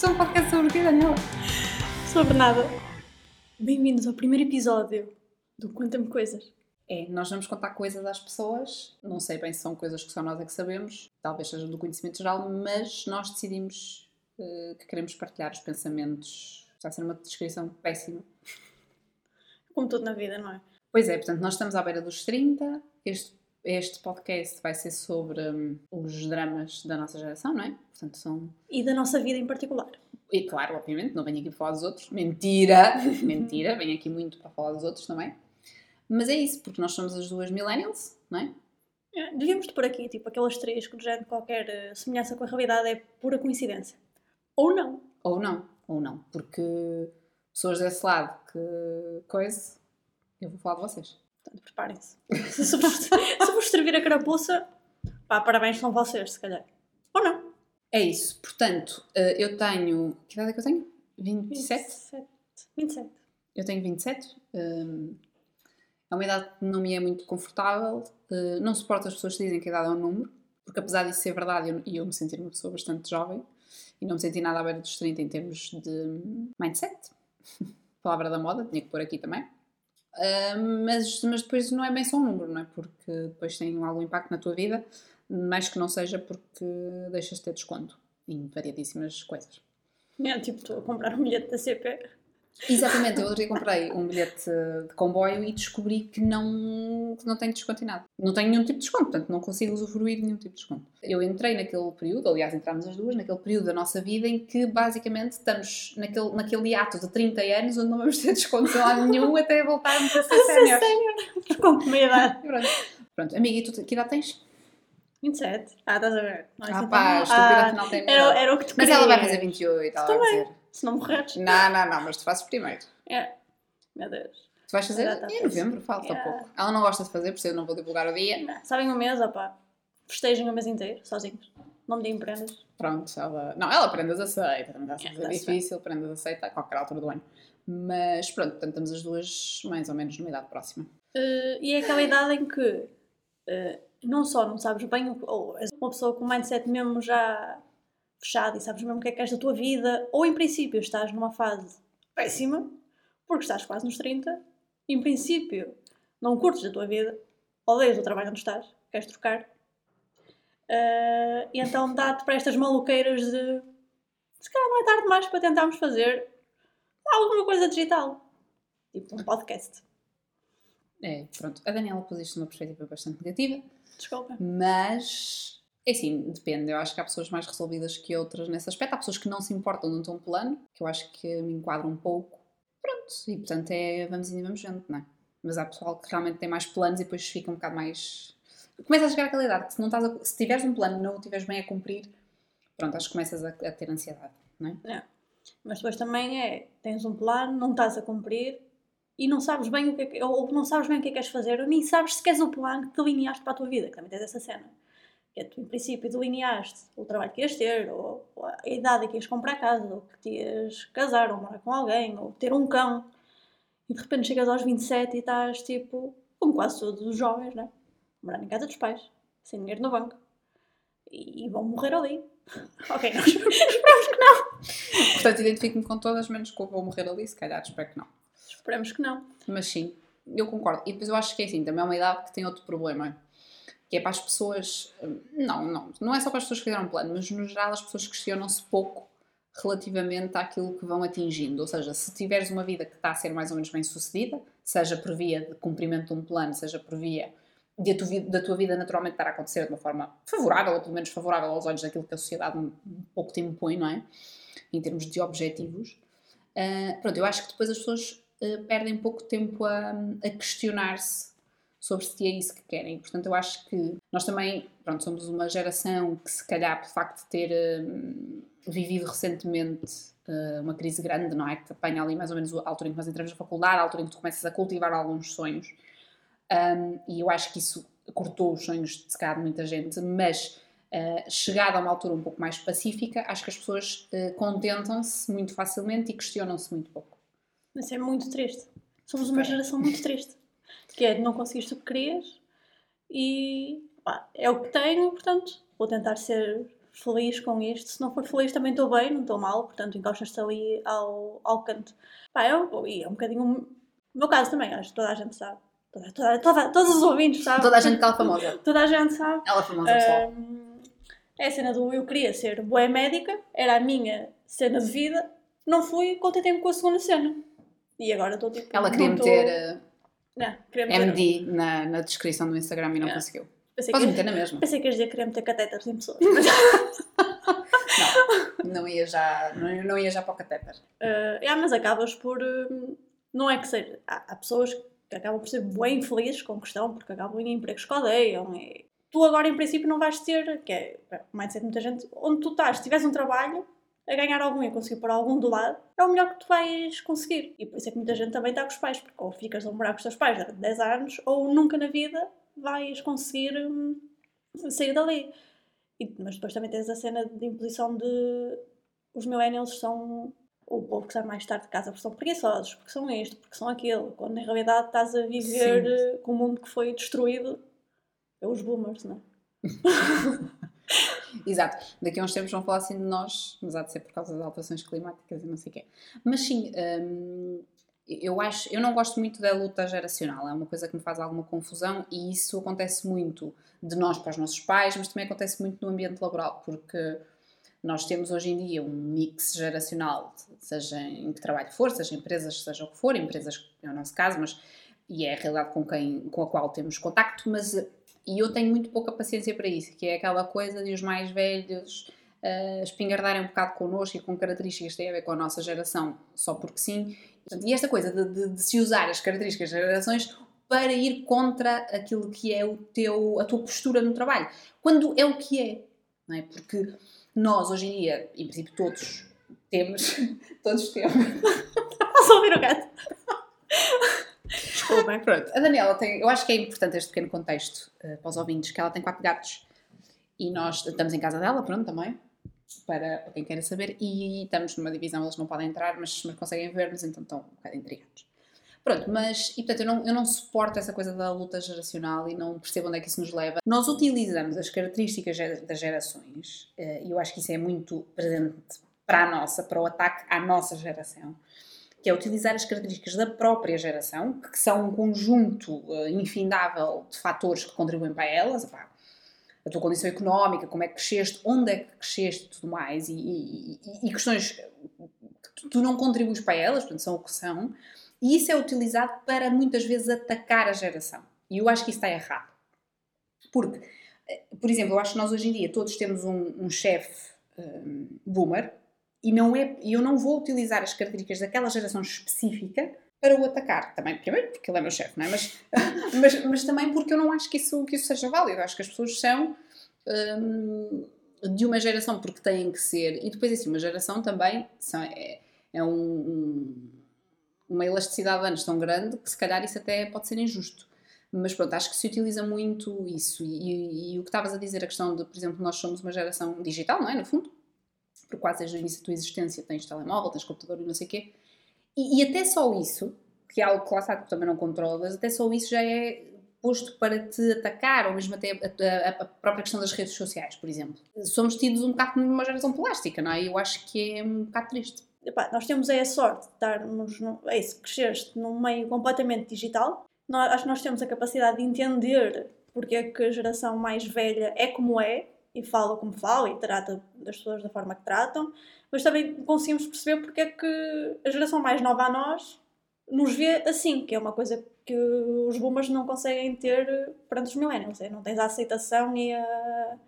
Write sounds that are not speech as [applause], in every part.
Isto é um podcast sobre o quê, Daniela? Sobre nada. Bem-vindos ao primeiro episódio do Conta-me Coisas. É, nós vamos contar coisas às pessoas, não sei bem se são coisas que só nós é que sabemos, talvez seja do conhecimento geral, mas nós decidimos uh, que queremos partilhar os pensamentos. Está a ser uma descrição péssima. Como tudo na vida, não é? Pois é, portanto, nós estamos à beira dos 30, este, este podcast vai ser sobre um, os dramas da nossa geração, não é? Portanto, são... E da nossa vida em particular. E claro, obviamente, não venho aqui para falar dos outros. Mentira! [laughs] Mentira, venho aqui muito para falar dos outros também. Mas é isso, porque nós somos as duas millennials, não é? É, devíamos de pôr aqui, tipo, aquelas três que, de qualquer uh, semelhança com a realidade é pura coincidência. Ou não. Ou não, ou não. Porque pessoas desse lado que coisa, eu vou falar de vocês. Portanto, preparem-se. [laughs] se, vos, se vos servir a carapuça, pá, parabéns, são vocês, se calhar. Ou não. É isso. Portanto, uh, eu tenho. Que idade é que eu tenho? 27? 27. 27. Eu tenho 27. Um, é uma idade que não me é muito confortável. Uh, não suporto as pessoas que dizem que a idade é um número, porque apesar disso ser verdade, eu, eu me sentir uma pessoa bastante jovem e não me senti nada à beira dos 30 em termos de mindset. [laughs] Palavra da moda, tinha que pôr aqui também. Uh, mas, mas depois não é bem só um número, não é? Porque depois tem algum impacto na tua vida, mais que não seja porque deixas de ter desconto em variadíssimas coisas. É, tipo, estou a comprar um bilhete da CP Exatamente, eu outro dia comprei um bilhete de comboio e descobri que não, que não tenho desconto em nada. Não tenho nenhum tipo de desconto, portanto não consigo usufruir de nenhum tipo de desconto. Eu entrei naquele período, aliás entramos as duas, naquele período da nossa vida em que basicamente estamos naquele, naquele ato de 30 anos onde não vamos ter desconto em lado nenhum [laughs] até voltarmos a ser séniores. Com que idade. Pronto. Pronto, amiga, e tu que idade tens? 27. Ah, estás a ver? Não, é ah, pá, estúpida, ah, afinal tem era, era o que tu Mas ela vai fazer 28, ela vai dizer. Se não morreres. Não, não, não, mas tu fazes primeiro. É. Meu Deus. Tu vais fazer tá em novembro, falta yeah. pouco. Ela não gosta de fazer, por isso eu não vou divulgar o dia. Não. Sabem um mês, opá. Festejem o mês inteiro, sozinhos. Não me deem prendas. Pronto, ela. Não, ela prendas aceita, também está a ser difícil, prendas aceita a qualquer altura do ano. Mas pronto, portanto estamos as duas mais ou menos numa idade próxima. Uh, e é aquela idade em que uh, não só não sabes bem, ou és uma pessoa com mindset mesmo já fechado e sabes mesmo o que é que és da tua vida, ou em princípio estás numa fase péssima, porque estás quase nos 30, e em princípio não curtes a tua vida, odeias o trabalho onde estás, queres trocar, uh, e então dá-te para estas maluqueiras de se calhar não é tarde demais para tentarmos fazer alguma coisa digital, tipo um podcast. É, pronto. A Daniela pôs isto numa perspectiva bastante negativa. Desculpa. Mas é assim, depende. Eu acho que há pessoas mais resolvidas que outras nesse aspecto. Há pessoas que não se importam de um plano, que eu acho que me enquadram um pouco. Pronto, e portanto é vamos indo e vamos junto, não é? Mas há pessoal que realmente tem mais planos e depois fica um bocado mais. Começa a chegar àquela idade que se, não estás a... se tiveres um plano e não o tiveres bem a cumprir, pronto, acho que começas a, a ter ansiedade, não é? é? Mas depois também é, tens um plano, não estás a cumprir e não sabes bem o que é que, ou não sabes bem o que é que queres fazer, ou nem sabes se queres o plano que delineaste para a tua vida, que também tens essa cena que tu, em princípio, delineaste o trabalho que ias ter, ou, ou a idade que ias comprar casa, ou que te ias casar, ou morar com alguém, ou ter um cão, e de repente chegas aos 27 e estás tipo, como quase todos os jovens, né? Morar em casa dos pais, sem dinheiro no banco, e, e vão morrer ali. [laughs] ok, nós [laughs] esperamos que não. Portanto, identifico-me com todas, menos que eu vou morrer ali, se calhar, espero que não. Esperamos que não. Mas sim, eu concordo. E depois eu acho que é assim, também é uma idade que tem outro problema que é para as pessoas. Não, não, não é só para as pessoas que fizeram um plano, mas no geral as pessoas questionam-se pouco relativamente àquilo que vão atingindo. Ou seja, se tiveres uma vida que está a ser mais ou menos bem sucedida, seja por via de cumprimento de um plano, seja por via de tua, da tua vida naturalmente estar a acontecer de uma forma favorável, ou pelo menos favorável aos olhos daquilo que a sociedade um pouco te impõe, não é? Em termos de objetivos. Uh, pronto, eu acho que depois as pessoas uh, perdem pouco tempo a, a questionar-se sobre se é isso que querem. Portanto, eu acho que nós também, pronto, somos uma geração que se calhar, por facto de ter uh, vivido recentemente uh, uma crise grande, não é? Que apanha ali mais ou menos a altura em que nós entramos na faculdade, a altura em que tu começas a cultivar alguns sonhos. Um, e eu acho que isso cortou os sonhos de se de muita gente, mas uh, chegada a uma altura um pouco mais pacífica, acho que as pessoas uh, contentam-se muito facilmente e questionam-se muito pouco. Isso é muito triste. Somos uma geração muito triste que é não conseguiste o que querias e pá, é o que tenho, portanto vou tentar ser feliz com isto. Se não for feliz, também estou bem, não estou mal, portanto, encostas-te ali ao, ao canto. Pá, é, um, é um bocadinho. O meu caso também, acho que toda a gente sabe. Toda, toda, toda, todos os ouvintes sabem. Toda a gente cala famosa. [laughs] toda a gente sabe. Ela famosa pessoal. Um, é a cena do eu queria ser boa médica, era a minha cena de vida, não fui, contentei-me com a segunda cena. E agora estou tipo. Ela queria meter uh, Não, meter. MD na, na descrição do Instagram e não É. conseguiu. Pensei Podes meter na mesma. pensei que ias dizer que queria meter catéteres em pessoas. Mas, [laughs] Não ia já, não, não ia já para o catéter. uh, é, mas acabas por. uh, não é que seja. Há, há pessoas que acabam por ser bem infelizes com questão, porque acabam em empregos que odeiam. E tu agora, em princípio, não vais ter. Que é o mindset de muita gente. Onde tu estás, se tiveres um trabalho. A ganhar algum e conseguir pôr algum do lado, é o melhor que tu vais conseguir. E por isso é que muita gente também está com os pais, porque ou ficas a morar com os teus pais durante 10 anos, ou nunca na vida vais conseguir hum, sair dali. E- mas depois também tens a cena de imposição de os millennials são o povo que sai mais tarde de casa porque são preguiçosos, porque são isto, porque são aquilo, quando na realidade estás a viver Sim. eh, com um mundo que foi destruído pelos boomers, não é? [laughs] Exato. Daqui a uns tempos vão falar assim de nós, mas há de ser por causa das alterações climáticas e não sei o quê. Mas sim, hum, eu acho, eu não gosto muito da luta geracional, é uma coisa que me faz alguma confusão e isso acontece muito de nós para os nossos pais, mas também acontece muito no ambiente laboral, porque nós temos hoje em dia um mix geracional, seja em que trabalho for, seja empresas, seja o que for, empresas é o nosso caso, mas e é a realidade com quem com a qual temos contacto, mas e eu tenho muito pouca paciência para isso, que é aquela coisa de os mais velhos uh, espingardarem um bocado connosco e com características que têm a ver com a nossa geração, só porque sim. E esta coisa de, de- de se usar as características das gerações para ir contra aquilo que é o teu, a tua postura no trabalho. Quando é o que é, não é? Porque nós, hoje em dia, em princípio todos temos, [laughs] todos temos, Posso ouvir o gato? Desculpem. Pronto, a Daniela tem. Eu acho que é importante este pequeno contexto eh, para os ouvintes, que ela tem quatro gatos e nós estamos em casa dela, pronto, também, para quem queira saber, e estamos numa divisão, eles não podem entrar, mas, mas conseguem ver-nos, então estão um bocado intrigados. Pronto, mas, e portanto, eu não, eu não suporto essa coisa da luta geracional e não percebo onde é que isso nos leva. Nós utilizamos as características das gerações, eh, e eu acho que isso é muito presente para a nossa, para o ataque à nossa geração que é utilizar as características da própria geração, que são um conjunto eh, infindável de fatores que contribuem para elas, a tua condição económica, como é que cresceste, onde é que cresceste e tudo mais, e, e- e- questões que tu- não contribuis para elas, portanto, são o que são, e isso é utilizado para muitas vezes atacar a geração. E eu acho que isso está errado. Porque, eh, por exemplo, eu acho que nós hoje em dia todos temos um, um chefe hum, boomer e não é, eu não vou utilizar as características daquela geração específica para o atacar. Também, primeiro porque ele é meu chefe, não é? Mas, [laughs] mas, mas também porque eu não acho que isso, que isso seja válido. Eu acho que as pessoas são hum, de uma geração porque têm que ser. E depois, assim, uma geração também são, é, é um- uma elasticidade de anos tão grande que se calhar isso até pode ser injusto. Mas pronto, acho que se utiliza muito isso. E, e- e o que estavas a dizer, a questão de, por exemplo, nós somos uma geração digital, não é? No fundo, porque quase desde o início da tua existência tens telemóvel, tens computador e não sei o quê. E, e até só isso, que é algo que lá está tu também não controlas, até só isso já é posto para te atacar, ou mesmo até a, a- a própria questão das redes sociais, por exemplo. Somos tidos um bocado como uma geração plástica, não é? Eu acho que é um bocado triste. Epá, nós temos aí a sorte de estarmos, no, é isso, cresceste num meio completamente digital. Nós, acho que nós temos a capacidade de entender porque é que a geração mais velha é como é, e fala como fala, e trata das pessoas da forma que tratam, mas também conseguimos perceber porque é que a geração mais nova a nós nos vê assim, que é uma coisa que os boomers não conseguem ter perante os millennials. É, não tens a aceitação e a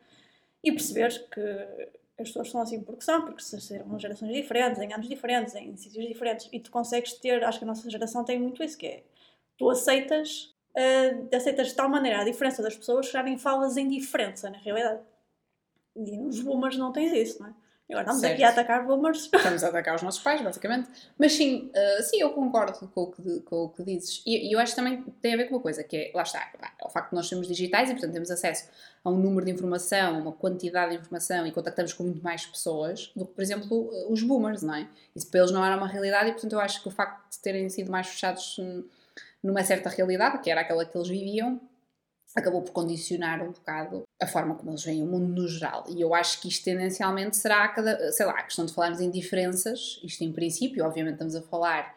e perceberes que as pessoas são assim porque são, porque se serão gerações diferentes, em anos diferentes, em sítios diferentes, e tu consegues ter, acho que a nossa geração tem muito isso, que é, tu aceitas, eh, aceitas de tal maneira a diferença das pessoas que já nem falas em diferença, na realidade. E nos boomers não tens isso, não é? Agora estamos Certo. aqui a atacar boomers. Estamos a atacar os nossos pais, basicamente. Mas sim, uh, sim, eu concordo com o que, com o que dizes. E, e eu acho que também tem a ver com uma coisa, que é, lá está, é o facto de nós sermos digitais e, portanto, temos acesso a um número de informação, uma quantidade de informação e contactamos com muito mais pessoas do que, por exemplo, uh, os boomers, não é? Isso para eles não era uma realidade e, portanto, eu acho que o facto de terem sido mais fechados numa certa realidade, que era aquela que eles viviam, acabou por condicionar um bocado a forma como eles veem o mundo no geral. E eu acho que isto tendencialmente será, cada, sei lá, a questão de falarmos em diferenças, isto em princípio, obviamente estamos a falar,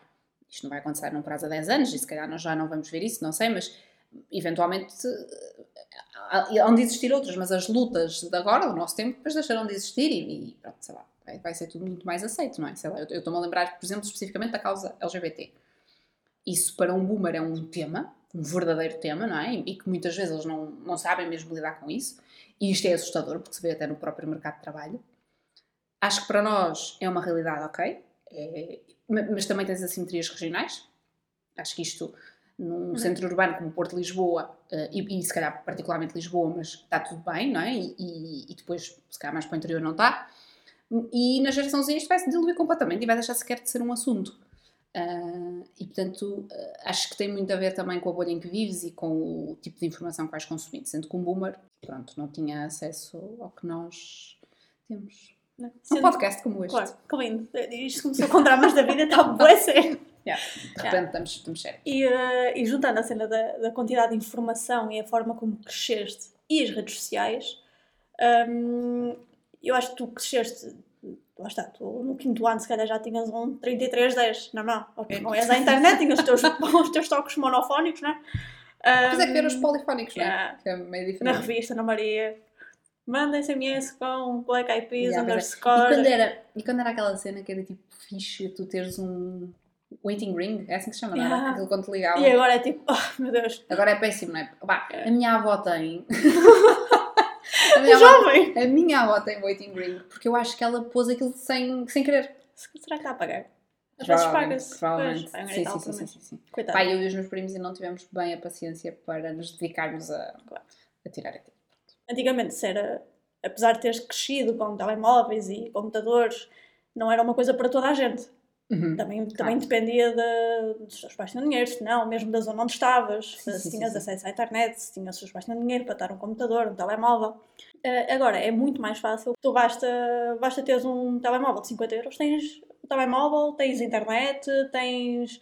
isto não vai acontecer num prazo a 10 anos, e se calhar nós já não vamos ver isso, não sei, mas eventualmente há de existir outras, mas as lutas de agora, do nosso tempo, depois deixarão de existir e, e pronto, sei lá, vai, vai, ser tudo muito mais aceito, não é? Sei lá, eu estou-me a lembrar, por exemplo, especificamente da causa LGBT. Isso para um boomer é um tema, um verdadeiro tema, não é? E que muitas vezes eles não, não sabem mesmo lidar com isso. E isto é assustador, porque se vê até no próprio mercado de trabalho. Acho que para nós é uma realidade, ok? É, mas também tens assimetrias regionais. Acho que isto num uhum. centro urbano como Porto Lisboa, uh, e, e, se calhar particularmente Lisboa, mas está tudo bem, não é? E, e, e, depois, se calhar mais para o interior não está. E na geração Z isto vai se diluir completamente e vai deixar sequer de ser um assunto. Uh, e portanto, uh, acho que tem muito a ver também com a bolha em que vives e com o tipo de informação que vais consumindo. Sendo que um boomer, pronto, não tinha acesso ao que nós temos. Não. Um podcast como este. Claro, que lindo. Isto começou com dramas da vida, está bué sério. Yeah. De repente yeah. estamos, estamos sérios. E, uh, e juntando a cena da, da, quantidade de informação e a forma como cresceste e as redes sociais, um, eu acho que tu cresceste, lá está, tu no quinto ano se calhar já tinhas um 3310 na mão, ok? Não és à internet, tinhas os teus, [laughs] [laughs] os teus toques monofónicos, não é? Um, Pois é que ver os polifónicos, yeah. não é? Que é meio diferente. Na revista, na Maria, manda SMS com Black Eyed Peas yeah, underscore. É. E quando, era, e quando era aquela cena que era tipo fixe tu teres um waiting ring, é assim que se chama, yeah. não é? Aquilo quando te ligavam. E agora é tipo, [laughs] oh meu Deus. Agora é péssimo, não é? Bah, a minha avó tem. A, [laughs] minha Jovem! Avó, a minha avó tem waiting ring, porque eu acho que ela pôs aquilo sem, sem querer. Será que está a pagar? Às vezes paga-se. Provavelmente. Pois, sim, sim, sim, sim, sim, sim. Pai, eu e os meus primos ainda não tivemos bem a paciência para nos dedicarmos a, claro. a tirar aquilo. Antigamente, se era, apesar de teres crescido com telemóveis e computadores, não era uma coisa para toda a gente. Uhum. Também, claro. também dependia de, dos teus pais tinham dinheiro, se não, mesmo da zona onde estavas, sim, se sim, tinhas sim, acesso à internet, se tinhas os teus pais tinham dinheiro para estar um computador, um telemóvel. Uh, agora, é muito mais fácil. Tu basta, basta teres um telemóvel de 50 euros, tens o telemóvel, tens internet, tens,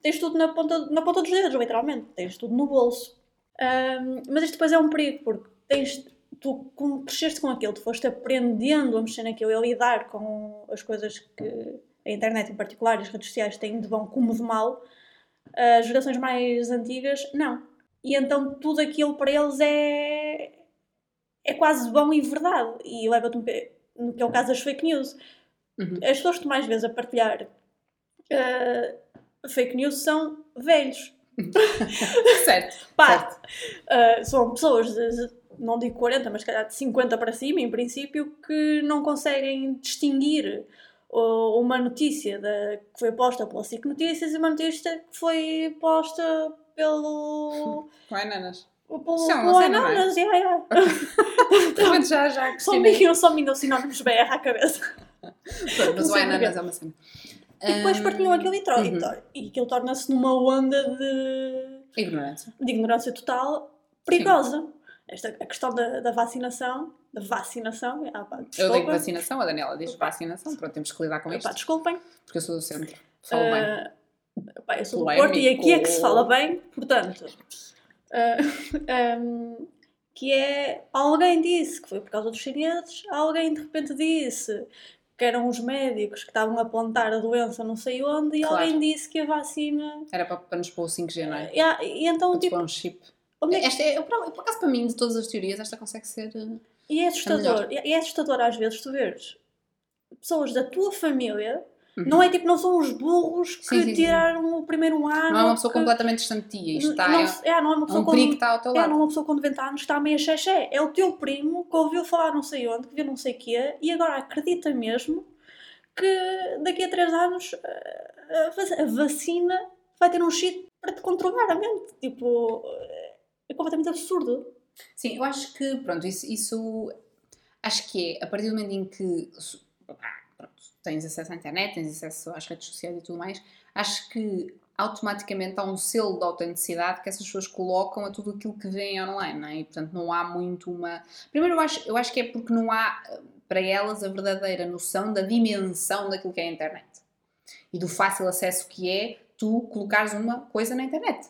tens tudo na ponta, na ponta dos dedos, literalmente. Tens tudo no bolso. Uh, mas isto depois é um perigo, porque tens, tu como cresceste com aquilo, tu foste aprendendo a mexer naquilo e a lidar com as coisas que a internet em particular e as redes sociais têm de bom como de mal, as gerações mais antigas, não. E então tudo aquilo para eles é, é quase bom e verdade. E leva-te no que é o caso das fake news. Uhum. As pessoas que mais vezes a partilhar uh, fake news são velhos. [laughs] certo. [laughs] Pá, certo. Uh, são pessoas de, não digo 40, mas calhar de 50 para cima, em princípio, que não conseguem distinguir uma notícia da, que foi posta pela SIC Notícias e uma notícia que foi posta pelo. [laughs] Com Ananas. Pelo, São, pelo Ananas, yeah, yeah. [laughs] então, já, já [laughs] só me só me sinónimos BR à cabeça. Pronto, mas o Ananas é uma cena. E depois partilham aquilo e, uhum. e aquilo torna-se numa onda de. Ignorância. De ignorância total, perigosa. Sim. Esta, a questão da, da vacinação da vacinação. Ah, pá, eu digo vacinação, a Daniela diz vacinação, pronto, temos que lidar com isto. Pá, desculpem. Porque eu sou do centro. Falo uh, bem. Pá, eu sou do Porto e aqui é que se fala bem, portanto. [laughs] Uh, um, que é. Alguém disse que foi por causa dos chineses, alguém de repente disse que eram os médicos que estavam a plantar a doença não sei onde e claro. alguém disse que a vacina. Era para, para nos pôr o 5G, não é? Yeah, e então, tipo. um chip. Onde é que... Esta é, por, por acaso, para mim, de todas as teorias, esta consegue ser. E é assustador, é, é assustador às vezes tu veres pessoas da tua família Uhum. Não é tipo, não são os burros que sim, sim, tiraram sim. o primeiro ano. Não é uma pessoa que... completamente distante Isto está, não, é, é, não é uma pessoa é um com, que está ao teu lado. É, não é uma pessoa com 90 anos que está meio xexé. É o teu primo que ouviu falar não sei onde, que viu não sei o quê, e agora acredita mesmo que daqui a 3 anos eh, a vacina vai ter um chip para te controlar a mente. Tipo, é completamente absurdo. Sim, eu acho que, pronto, isso, isso acho que é a partir do momento em que pronto, tens acesso à internet, tens acesso às redes sociais e tudo mais, acho que automaticamente há um selo de autenticidade que essas pessoas colocam a tudo aquilo que vem online, não é? E, portanto, não há muito uma. Primeiro, eu acho, eu acho que é porque não há para elas a verdadeira noção da dimensão daquilo que é a internet e do fácil acesso que é tu colocares uma coisa na internet.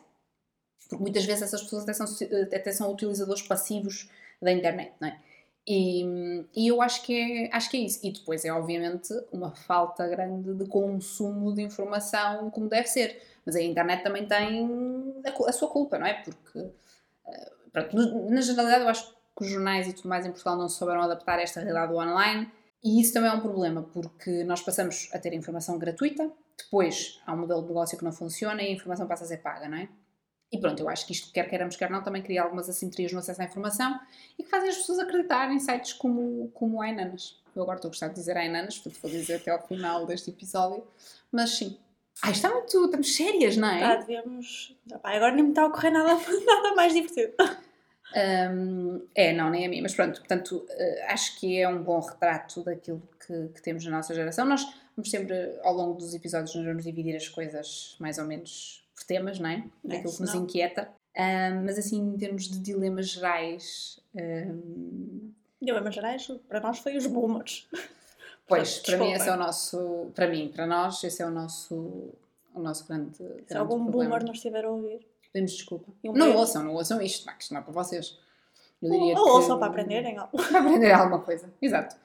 Porque muitas vezes essas pessoas até são, até são utilizadores passivos da internet, não é? E, e eu acho que, é, acho que é isso. E depois é, obviamente, uma falta grande de consumo de informação como deve ser. Mas a internet também tem a, a sua culpa, não é? Porque, uh, pronto, na generalidade, eu acho que os jornais e tudo mais em Portugal não souberam adaptar esta realidade online. E isso também é um problema, porque nós passamos a ter informação gratuita, depois há um modelo de negócio que não funciona e a informação passa a ser paga, não é? E pronto, eu acho que isto, quer queiramos, quer não, também cria algumas assimetrias no acesso à informação e que fazem as pessoas acreditarem em sites como, como a Enanas. Eu agora estou a gostar de dizer a Enanas, portanto vou dizer até ao final deste episódio. Mas sim. Ai, está muito. Estamos sérias, não é? Ah, devemos. agora nem me está a ocorrer nada, [laughs] nada mais divertido. Um, é, não, nem a mim. Mas pronto, portanto, uh, acho que é um bom retrato daquilo que, que, temos na nossa geração. Nós vamos sempre, ao longo dos episódios, nós vamos dividir as coisas mais ou menos por temas, não é? Daquilo que nos inquieta. Um, mas assim, em termos de dilemas gerais. Um... Dilemas gerais, para nós foi os boomers. [laughs] Pois, para mim esse é o nosso. Para mim, para nós, esse é o nosso, o nosso grande. Se grande algum problema. boomer nos estiver a ouvir. Pedimos desculpa. Um não ouçam, não ouçam isto, Max, não é para vocês. Eu diria ou, que... ouçam para aprenderem [laughs] algo. Para aprender alguma coisa, exato.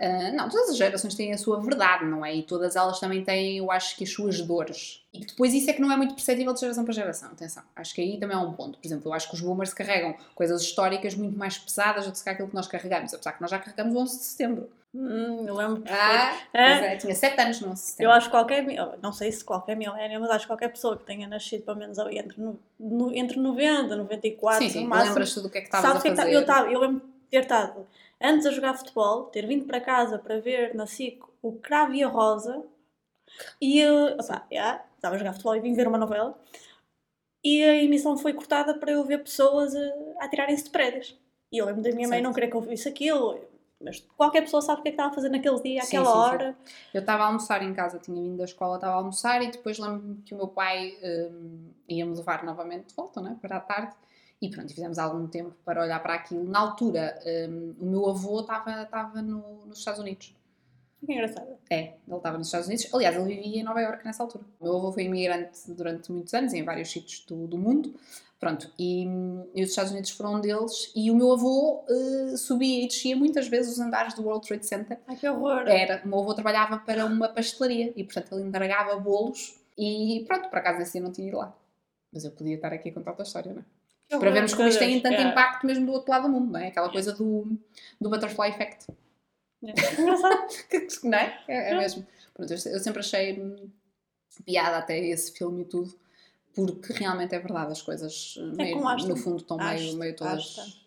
Uh, não, todas as gerações têm a sua verdade, não é? E todas elas também têm, eu acho que, as suas dores. E depois isso é que não é muito perceptível de geração para geração, atenção. Acho que aí também é um ponto. Por exemplo, eu acho que os boomers carregam coisas históricas muito mais pesadas do que aquilo que nós carregamos, apesar que nós já carregamos o 11 de setembro. Hum, eu lembro. Ah, é. é, tinha 7 anos no 11 de setembro. Eu acho que qualquer, não sei se qualquer milénio, mas acho que qualquer pessoa que tenha nascido pelo menos ali entre, no, entre 90 e 94, sim, sim, lembras-te do que é que estavas a fazer? Que eu, tava, eu lembro de ter estado antes a jogar futebol, ter vindo para casa para ver na SIC o Cravo e a Rosa, e eu opa, yeah, estava a jogar futebol e vim ver uma novela, e a emissão foi cortada para eu ver pessoas a, a tirarem-se de prédios. E eu lembro da minha certo. mãe não querer que eu visse aquilo, mas qualquer pessoa sabe o que é que estava a fazer naquele dia, sim, àquela sim, hora. Sim. Eu estava a almoçar em casa, tinha vindo da escola, estava a almoçar e depois lembro-me que o meu pai um, ia-me levar novamente de volta, né, para a tarde. E pronto, fizemos algum tempo para olhar para aquilo. Na altura, um, o meu avô estava, no, nos Estados Unidos. Que engraçado. É, ele estava nos Estados Unidos. Aliás, ele vivia em Nova Iorque nessa altura. O meu avô foi imigrante durante muitos anos, em vários sítios do, do mundo. Pronto, e, e, os Estados Unidos foram um deles. E o meu avô uh, subia e descia muitas vezes os andares do World Trade Center. Ai, que horror! Era, o meu avô trabalhava para uma pastelaria e, portanto, ele entregava bolos. E pronto, por acaso esse dia não tinha ido lá. Mas eu podia estar aqui a contar outra história, não é? Para vermos como isto tem tanto é. impacto mesmo do outro lado do mundo, não é? Aquela coisa do, do butterfly effect. É [laughs] não é? É, é mesmo. Pronto, eu, sempre achei hum, piada até esse filme e tudo, porque realmente é verdade, as coisas é meio, no fundo estão meio, meio todas.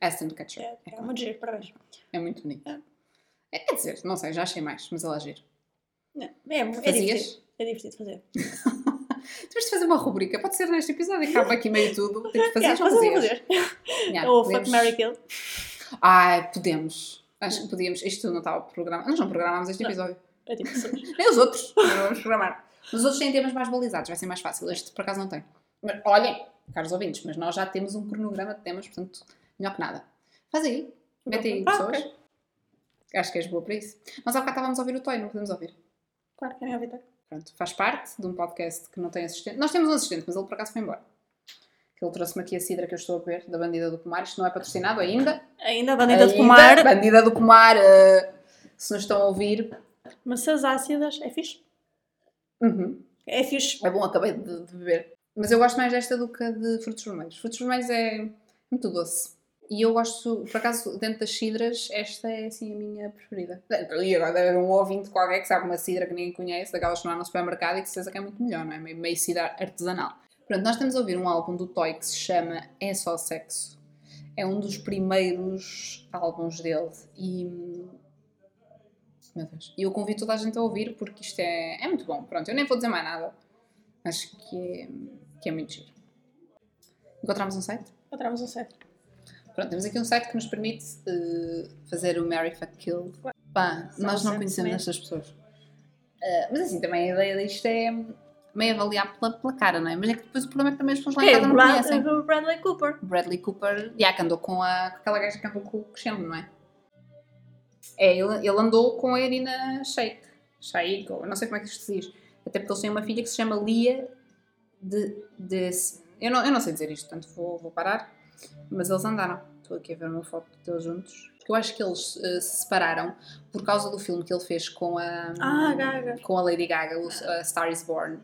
Aston Kutcher. É, é, é muito giro, parabéns. É muito bonito. É. é. quer dizer, não sei, já achei mais, mas ela é giro. É, é, é, divertido. É divertido fazer. [laughs] Temos de fazer uma rubrica, pode ser neste episódio, acaba aqui meio tudo. Tem que fazer yeah, fazer. fazer. Yeah, Ou podemos... Fuck Mary Kill. Ai, podemos. Acho que podíamos. Isto não estava programado. Nós não programámos este episódio. É tipo [laughs] Nem os outros. Não vamos programar. Os outros têm temas mais balizados, vai ser mais fácil. Este por acaso não tem. Mas olhem, caros ouvintes, mas nós já temos um cronograma de temas, portanto, melhor que nada. Faz aí. Mete aí, ah, pessoas. Okay. Acho que és boa para isso. Nós há bocado estávamos a ouvir o Toy, não podemos ouvir? Claro que querem ouvir Toy. Pronto, faz parte de um podcast que não tem assistente. Nós temos um assistente, mas ele por acaso foi embora. Ele trouxe-me aqui a cidra que eu estou a beber, da Bandida do Pomar. Isto não é patrocinado ainda. Ainda, Bandida ainda, do Pomar. Bandida do Pomar, uh, se nos estão a ouvir. Maçãs ácidas, é fixe? Uhum. É fixe. É bom, acabei de, de beber. Mas eu gosto mais desta do que de frutos vermelhos. Frutos vermelhos é muito doce. E eu gosto, por acaso, dentro das cidras, esta é assim a minha preferida. E agora deve haver um ouvinte qualquer que sabe uma cidra que ninguém conhece, daquelas que não há no supermercado e que certeza que é muito melhor, não é? Meio, meio cidra artesanal. Pronto, nós estamos a ouvir um álbum do Toy que se chama É Só Sexo. É um dos primeiros álbuns dele e. Meu Deus. E eu convido toda a gente a ouvir porque isto é, é muito bom. Pronto, eu nem vou dizer mais nada. Acho que é, que é muito giro. Encontramos um site? Encontramos um site. Pronto, temos aqui um site que nos permite uh, fazer o Mary Fuck Kill. Pá, nós não conhecemos estas pessoas. Uh, mas assim, também a ideia disto é meio avaliar pela, pela, cara, não é? Mas é que depois o problema é que também as pessoas lá em casa não Brad, conhecem. O Bradley Cooper. Bradley Cooper, já que andou com, a, com aquela gaja que andou com o Crescendo, não é? É, ele, ele andou com a Irina Sheik. Sheik, ou não sei como é que isto se diz. Até porque eles têm uma filha que se chama Lia de, de Eu não, eu não sei dizer isto, portanto vou, vou parar. Mas eles andaram. Estou aqui a ver uma foto deles juntos. Eu acho que eles eh, se separaram por causa do filme que ele fez com a, Ah, Gaga. com a Lady Gaga, o a Star is Born.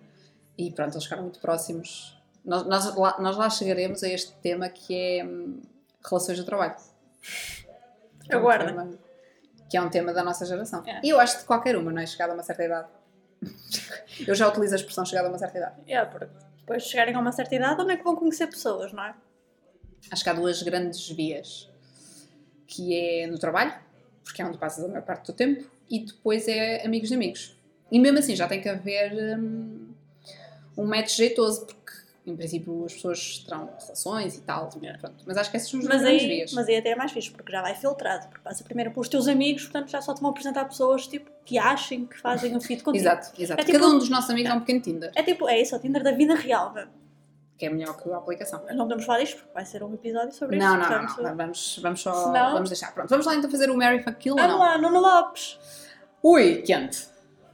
E pronto, eles ficaram muito próximos. Nós, nós, lá, nós lá chegaremos a este tema que é hum, relações de trabalho. [laughs] É um Aguardem. tema- Que é um tema da nossa geração. É. E eu acho de qualquer uma, não é? Chegada a uma certa idade. [laughs] eu já utilizo a expressão chegada a uma certa idade. É, porque depois de chegarem a uma certa idade, onde é que vão conhecer pessoas, não é? Acho que há duas grandes vias. Que é no trabalho, porque é onde passas a maior parte do tempo, e depois é amigos de amigos. E mesmo assim já tem que haver hum, um match jeitoso, porque em princípio as pessoas terão relações e tal. Pronto. Mas acho que essas são as duas Mas grandes aí, vias. mas aí até é mais fixe, porque já vai filtrado. Porque passa primeiro pelos teus amigos, portanto já só te vão apresentar pessoas tipo, que achem que fazem o fit contigo. Exato, exato. É tipo- Cada um dos nossos amigos é um pequeno Tinder, É tipo, é isso, é o Tinder da vida real, mesmo. Que é melhor que a aplicação. Não podemos falar disto porque vai ser um episódio sobre Não, isso. não, não, portanto- não. Vamos, vamos só. Senão- Vamos deixar. Pronto, vamos lá então fazer o Mary Fuck Kill Vamos não? lá, Nuno Lopes. Ui, quente.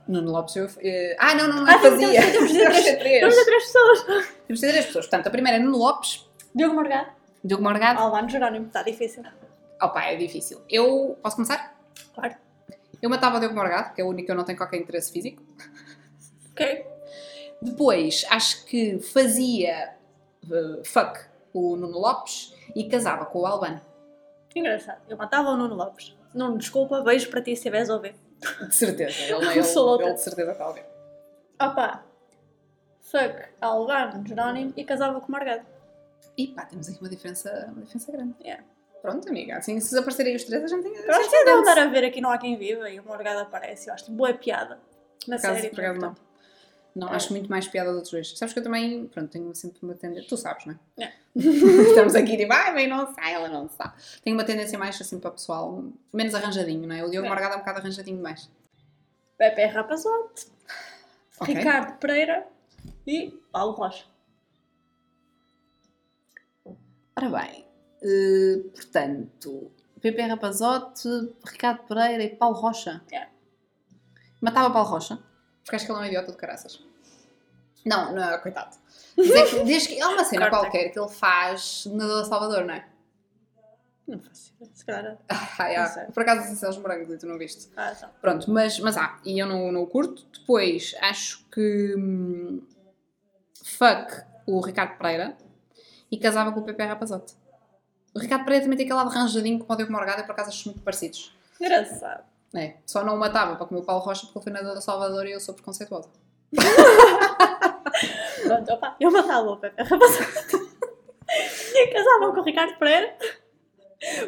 Nuno Lopes, eu. eh, Ah, não, não, não Ah, fazia. temos- de ter três. Pessoas. Temos de ter três pessoas. Portanto, a primeira é Nuno Lopes, Diogo Morgado. Diogo Morgado. Albano Jerónimo. Está difícil. Opa, é difícil. Eu. Posso começar? Claro. Eu matava o Diogo Morgado, que é o único que eu não tenho qualquer interesse físico. Ok. Depois, acho que fazia. eh, fuck o Nuno Lopes e casava com o Albano. Engraçado. Eu matava o Nuno Lopes. Nuno, desculpa, beijo para ti se estiveres a ouvir. De certeza. Ele, [laughs] ele, Sou louca. ele de certeza está a ouvir. Opa. Fuck, Albano Jerónimo e casava com o Morgado. E pá, temos aqui uma diferença, uma diferença grande. Yeah. Pronto, amiga. Assim, se aparecerem os três, a gente tem. Eu acho que é de andar a ver aqui Não Há Quem Viva e o Morgado aparece. Eu acho boa piada. Na Por série. por acaso, não. Não, É. acho muito mais piada de outros dois. Sabes que eu também, pronto, tenho sempre uma tendência. Tu sabes, não é? É. [laughs] Estamos aqui tipo, ai, bem, não sai, ela não sabe. Tenho uma tendência mais assim para o pessoal, menos arranjadinho, não é? O Diogo É. Morgado é um bocado arranjadinho demais. Pepe Rapazote, Ok. Ricardo Pereira e Paulo Rocha. Ora bem, eh, portanto, Pepe Rapazote, Ricardo Pereira e Paulo Rocha. É. Matava Paulo Rocha, porque acho que ele é um idiota de caraças. Não, não é, coitado. [laughs] Mas é que, desde que, há uma cena Corta. qualquer que ele faz na do Salvador, não é? Não faço. Se calhar. [laughs] Ah, é. Sei. Por acaso disse aos morangos e tu não viste. Ah, então. Pronto, mas, mas há, e eu não, não o curto. Depois, acho que. hum, fuck o Ricardo Pereira e casava com o Pepe Rapazote. O Ricardo Pereira também tem aquele lado arranjadinho com o Morgado e por acaso acho muito parecidos. Engraçado. É, só não o matava para comer o Paulo Rocha porque ele foi na do Salvador e eu sou preconceituosa. [laughs] Pronto, opa, eu matava o Pepe Rapazote. casava com o Ricardo Pereira.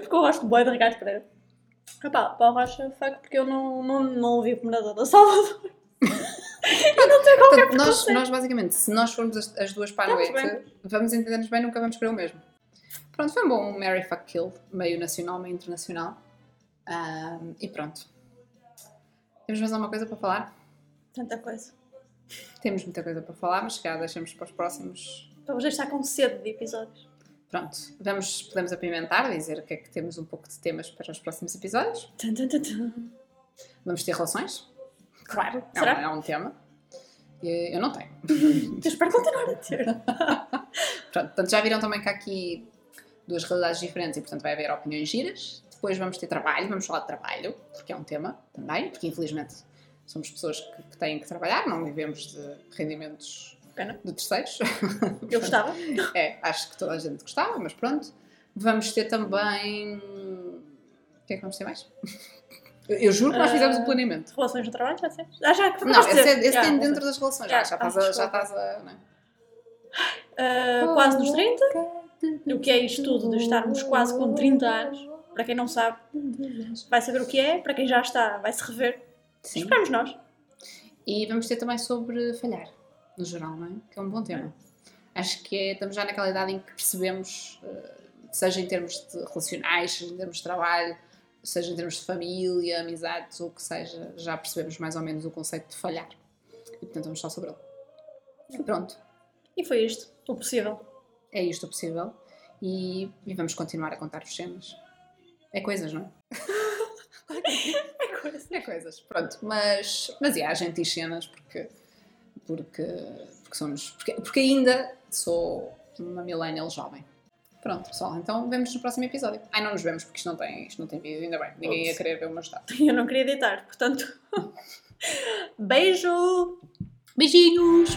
Porque eu gosto bem do Ricardo Pereira. Opa, Paulo Rocha, fuck, porque eu não, não, não ouvi o da Salvador. [laughs] eu não tenho qualquer Portanto, nós, nós basicamente, se nós formos as, as duas para a noite, vamos entender-nos bem, nunca vamos querer o mesmo. Pronto, foi um bom Mary Fuck Kill, meio nacional, meio internacional. Ahm, e pronto. Temos mais alguma coisa para falar? Tanta coisa. Temos muita coisa para falar, mas se calhar deixamos para os próximos. Vamos deixar com sede de episódios. Pronto, vamos, podemos apimentar, dizer que é que temos um pouco de temas para os próximos episódios. Tum, tum, tum. Vamos ter relações? Claro. É um, Será? é um tema. Eu não tenho. [laughs] Eu espero continuar a ter. Pronto, portanto, já viram também que há aqui duas realidades diferentes e, portanto, vai haver opiniões giras. Depois vamos ter trabalho, vamos falar de trabalho, porque é um tema também, porque infelizmente somos pessoas que, que têm que trabalhar, não vivemos de rendimentos Pena. de terceiros. [laughs] Eu gostava. É, acho que toda a gente gostava, mas pronto. Vamos ter também. O que é que vamos ter mais? Eu, juro que nós Ah, fizemos o planeamento. Relações de trabalho, já sei. Ah, já Não, esse, é- esse Já, tem dentro das relações. Já, Já, já ah, estás a. Já estás a é? Ah, quase nos 30. O que é isto tudo de estarmos quase com 30 anos? Para quem não sabe, vai saber o que é. Para quem já está, vai se rever. Sim. Esperamos nós. E vamos ter também sobre falhar, no geral, não é? Que é um bom tema. Acho que é- estamos já naquela idade em que percebemos, eh, seja em termos de relacionais, seja em termos de trabalho, seja em termos de família, amizades ou o que seja, já percebemos mais ou menos o conceito de falhar. E portanto vamos só sobre ele. E pronto, E foi isto. O possível. é isto o possível. E, e vamos continuar a contar os cenas. É coisas, não é? [laughs] É coisa. É coisas, pronto. Mas, mas é, a gente diz cenas porque, porque, porque somos. Porque, porque ainda sou uma millennial jovem. Pronto, pessoal, então vemos no próximo episódio. Ai, não nos vemos porque isto não tem, isto não tem vídeo, ainda bem. Ninguém ia Ups. querer ver o meu estado. Eu não queria deitar, portanto. [laughs] Beijo! Beijinhos!